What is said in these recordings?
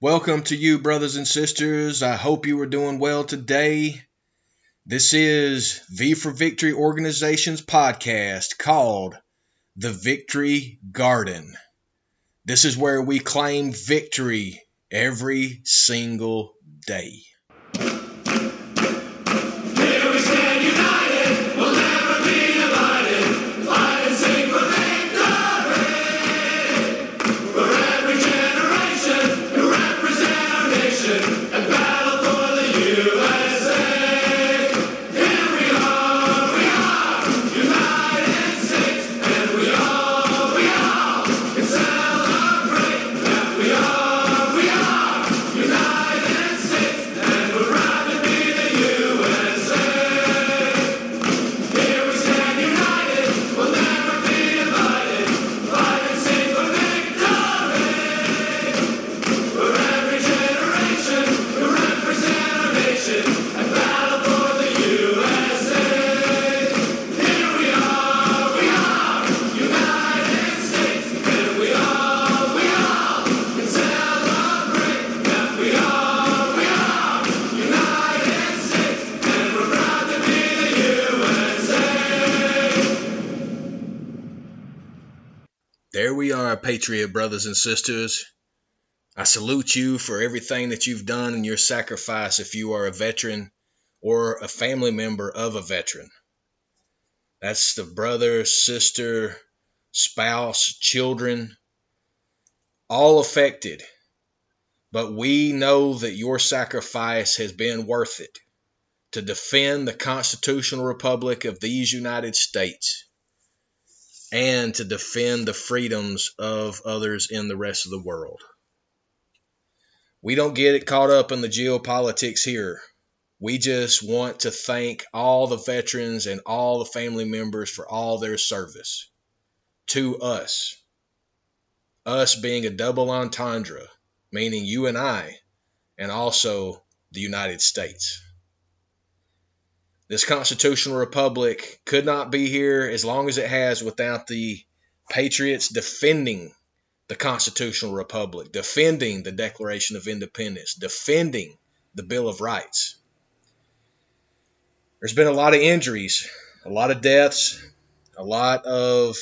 Welcome to you, brothers and sisters. I hope you are doing well today. This is V for Victory Organization's podcast called The Victory Garden. This is where we claim victory every single day. Patriot brothers and sisters. I salute you for everything that you've done and your sacrifice if you are a veteran or a family member of a veteran. That's the brother, sister, spouse, children, all affected. But we know that your sacrifice has been worth it to defend the constitutional republic of these United States and to defend the freedoms of others in the rest of the world. We don't get it caught up in the geopolitics here. We just want to thank all the veterans and all the family members for all their service to us. Us being a double entendre, meaning you and I, and also the United States. This constitutional republic could not be here as long as it has without the patriots defending the constitutional republic, defending the Declaration of Independence, defending the Bill of Rights. There's been a lot of injuries, a lot of deaths, a lot of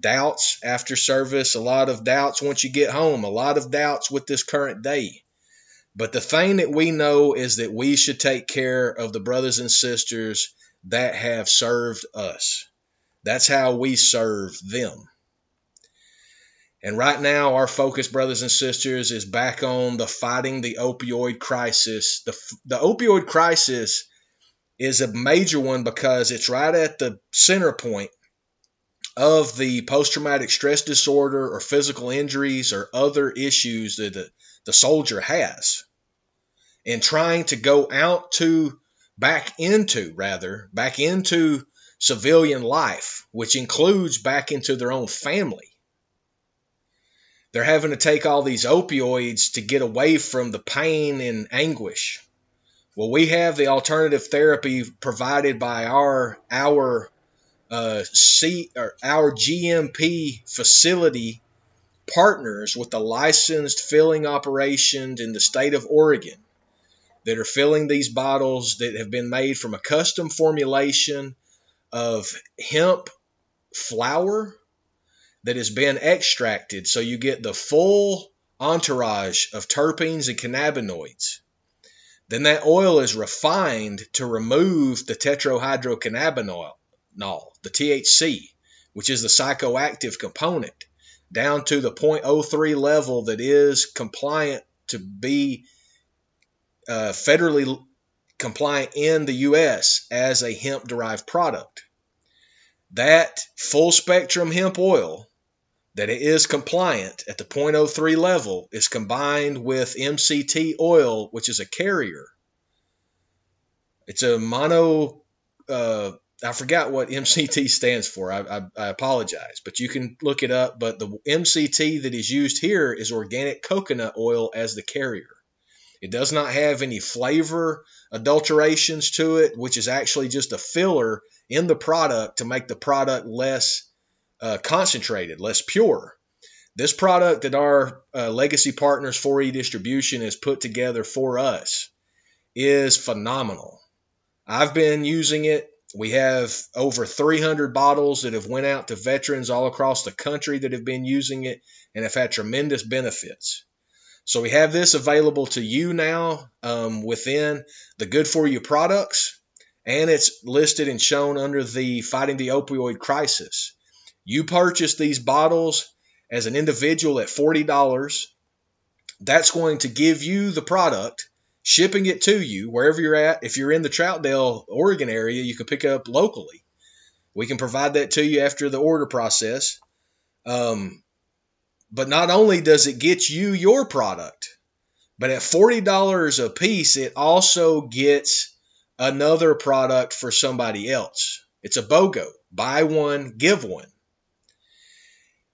doubts after service, a lot of doubts once you get home, a lot of doubts with this current day. But the thing that we know is that we should take care of the brothers and sisters that have served us. That's how we serve them. And right now, our focus, brothers and sisters, is back on the fighting the opioid crisis. The, the opioid crisis is a major one because it's right at the center point of the post traumatic stress disorder or physical injuries or other issues that the, the soldier has. And trying to go out to, back into, rather, back into civilian life, which includes back into their own family. They're having to take all these opioids to get away from the pain and anguish. Well, we have the alternative therapy provided by our our uh, C or our GMP facility partners with the licensed filling operations in the state of Oregon that are filling these bottles that have been made from a custom formulation of hemp flower that has been extracted so you get the full entourage of terpenes and cannabinoids. Then that oil is refined to remove the tetrahydrocannabinol, the THC, which is the psychoactive component, down to the 0.03 level that is compliant to be uh, federally compliant in the U.S. as a hemp derived product. That full spectrum hemp oil that it is compliant at the 0.03 level is combined with MCT oil, which is a carrier. It's a mono, uh, I forgot what MCT stands for. I, I, I apologize, but you can look it up. But the MCT that is used here is organic coconut oil as the carrier. It does not have any flavor adulterations to it, which is actually just a filler in the product to make the product less uh, concentrated, less pure. This product that our uh, legacy partners 4E Distribution has put together for us is phenomenal. I've been using it. We have over 300 bottles that have went out to veterans all across the country that have been using it and have had tremendous benefits. So we have this available to you now um, within the Good For You products, and it's listed and shown under the Fighting the Opioid Crisis. You purchase these bottles as an individual at $40. That's going to give you the product, shipping it to you wherever you're at. If you're in the Troutdale, Oregon area, you can pick up locally. We can provide that to you after the order process. Um, but not only does it get you your product, but at $40 a piece, it also gets another product for somebody else. It's a BOGO. Buy one, give one.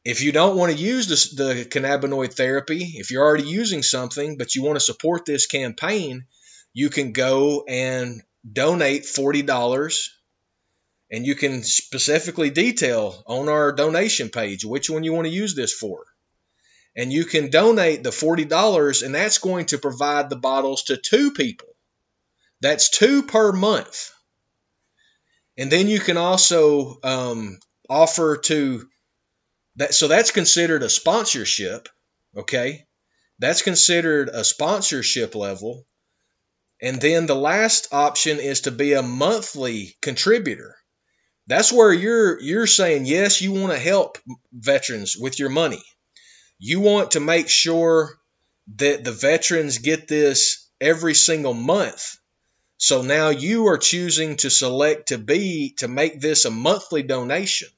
If you don't want to use the cannabinoid therapy, if you're already using something, but you want to support this campaign, you can go and donate $40 and you can specifically detail on our donation page which one you want to use this for. And you can donate the $40 and that's going to provide the bottles to two people. That's two per month. And then you can also um, offer to that so that's considered a sponsorship, okay? That's considered a sponsorship level. And then the last option is to be a monthly contributor. That's where you're you're saying yes, you want to help veterans with your money. You want to make sure that the veterans get this every single month. So now you are choosing to select to be to make this a monthly donation.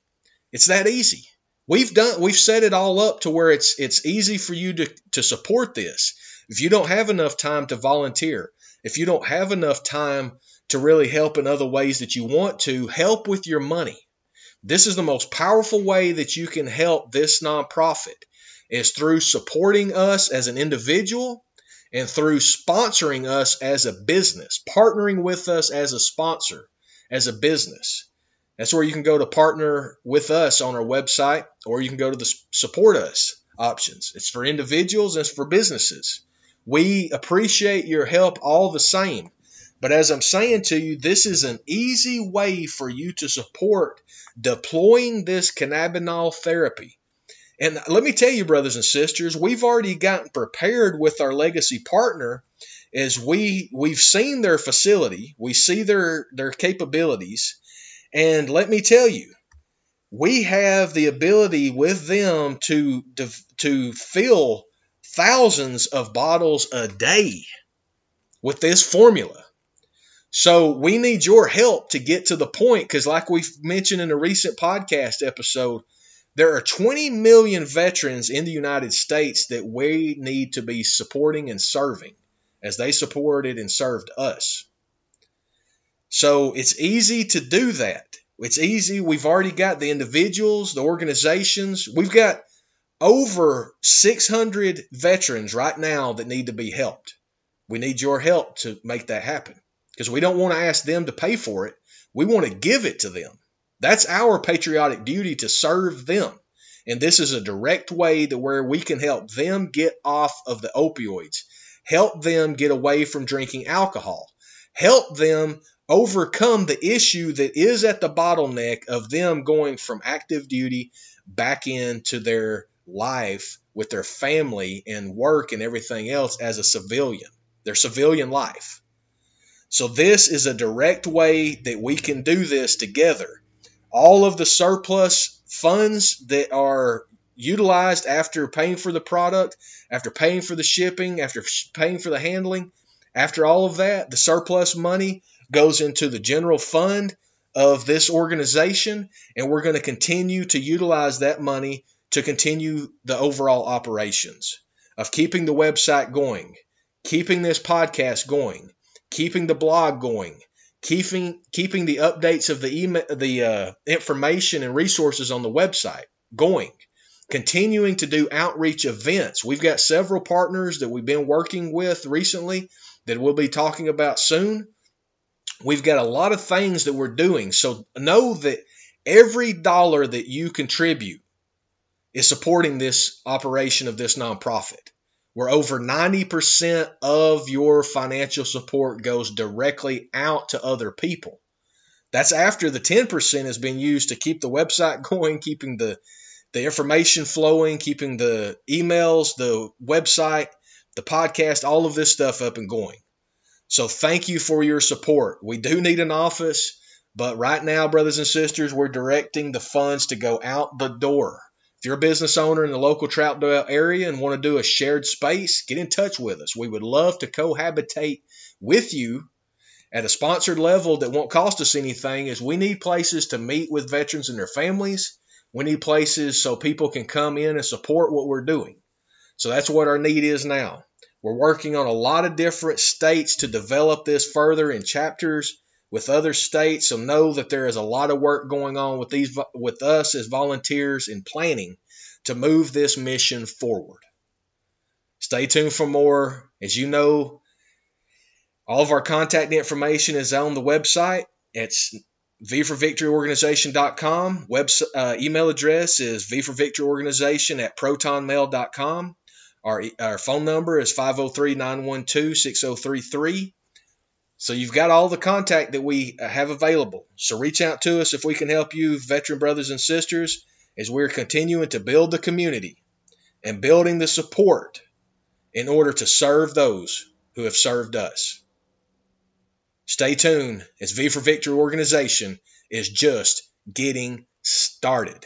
It's that easy. We've done we've set it all up to where it's it's easy for you to, to support this. If you don't have enough time to volunteer, if you don't have enough time to really help in other ways that you want to, help with your money. This is the most powerful way that you can help this nonprofit is through supporting us as an individual and through sponsoring us as a business, partnering with us as a sponsor, as a business. That's where you can go to partner with us on our website, or you can go to the support us options. It's for individuals and it's for businesses. We appreciate your help all the same. But as I'm saying to you, this is an easy way for you to support deploying this cannabinol therapy. And let me tell you, brothers and sisters, we've already gotten prepared with our legacy partner as we we've seen their facility, we see their their capabilities, and let me tell you, we have the ability with them to to fill thousands of bottles a day with this formula. So we need your help to get to the point because, like we've mentioned in a recent podcast episode, there are 20 million veterans in the United States that we need to be supporting and serving as they supported and served us. So it's easy to do that. It's easy. We've already got the individuals, the organizations. We've got over 600 veterans right now that need to be helped. We need your help to make that happen because we don't want to ask them to pay for it. We want to give it to them. That's our patriotic duty to serve them. And this is a direct way to where we can help them get off of the opioids, help them get away from drinking alcohol, help them overcome the issue that is at the bottleneck of them going from active duty back into their life with their family and work and everything else as a civilian, their civilian life. So, this is a direct way that we can do this together. All of the surplus funds that are utilized after paying for the product, after paying for the shipping, after paying for the handling, after all of that, the surplus money goes into the general fund of this organization, and we're going to continue to utilize that money to continue the overall operations of keeping the website going, keeping this podcast going, keeping the blog going, keeping keeping the updates of the email, the uh, information and resources on the website going, continuing to do outreach events. We've got several partners that we've been working with recently that we'll be talking about soon. We've got a lot of things that we're doing. So know that every dollar that you contribute, is supporting this operation of this nonprofit, where over 90% of your financial support goes directly out to other people. That's after the 10% has been used to keep the website going, keeping the, the information flowing, keeping the emails, the website, the podcast, all of this stuff up and going. So thank you for your support. We do need an office, but right now, brothers and sisters, we're directing the funds to go out the door. If you're a business owner in the local Troutdale area and want to do a shared space, get in touch with us. We would love to cohabitate with you at a sponsored level that won't cost us anything as we need places to meet with veterans and their families. We need places so people can come in and support what we're doing. So that's what our need is now. We're working on a lot of different states to develop this further in chapters with other states. So know that there is a lot of work going on with these with us as volunteers in planning to move this mission forward. Stay tuned for more. As you know, all of our contact information is on the website. It's v4victoryorganization.com. Web, uh, email address is v4victoryorganization at protonmail.com. Our, our phone number is 503 912 6033. So you've got all the contact that we uh, have available. So reach out to us if we can help you, veteran brothers and sisters, as we're continuing to build the community and building the support in order to serve those who have served us. Stay tuned as V for Victory organization is just getting started.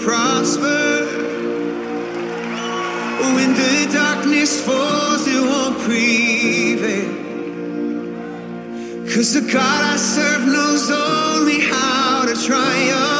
Prosper. When the darkness falls, it won't prevail. Cause the God I serve knows only how to triumph.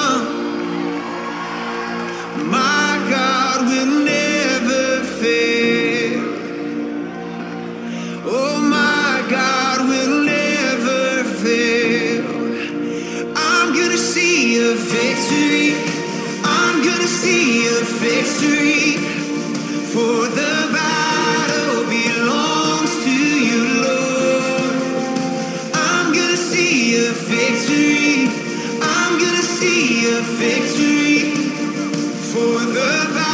A victory. For the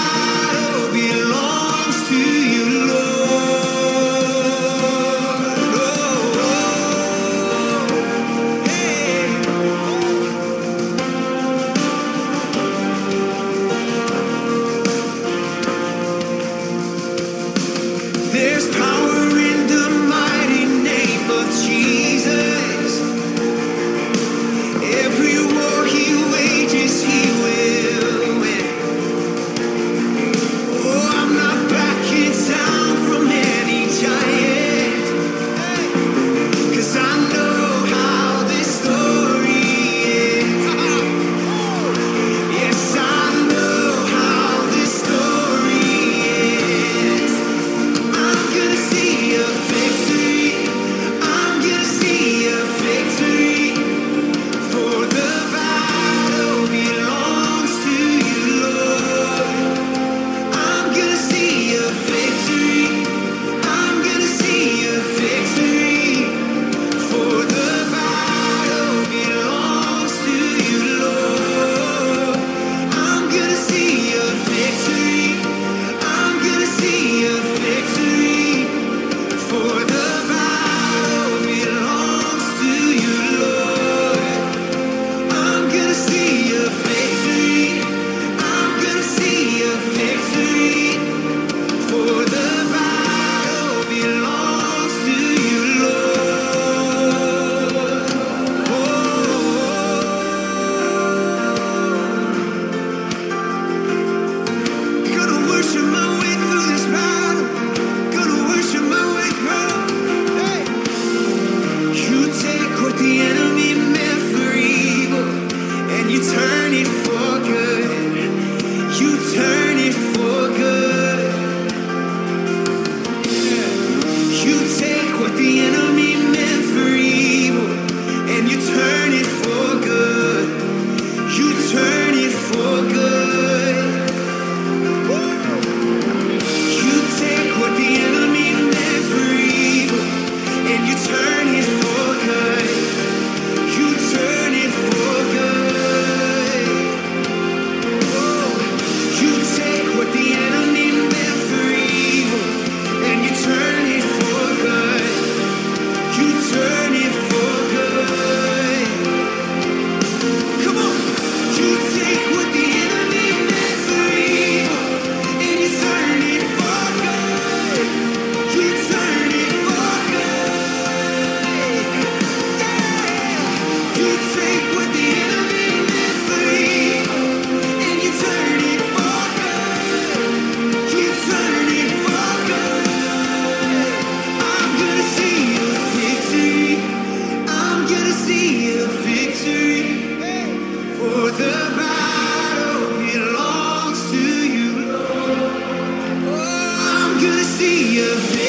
you feel?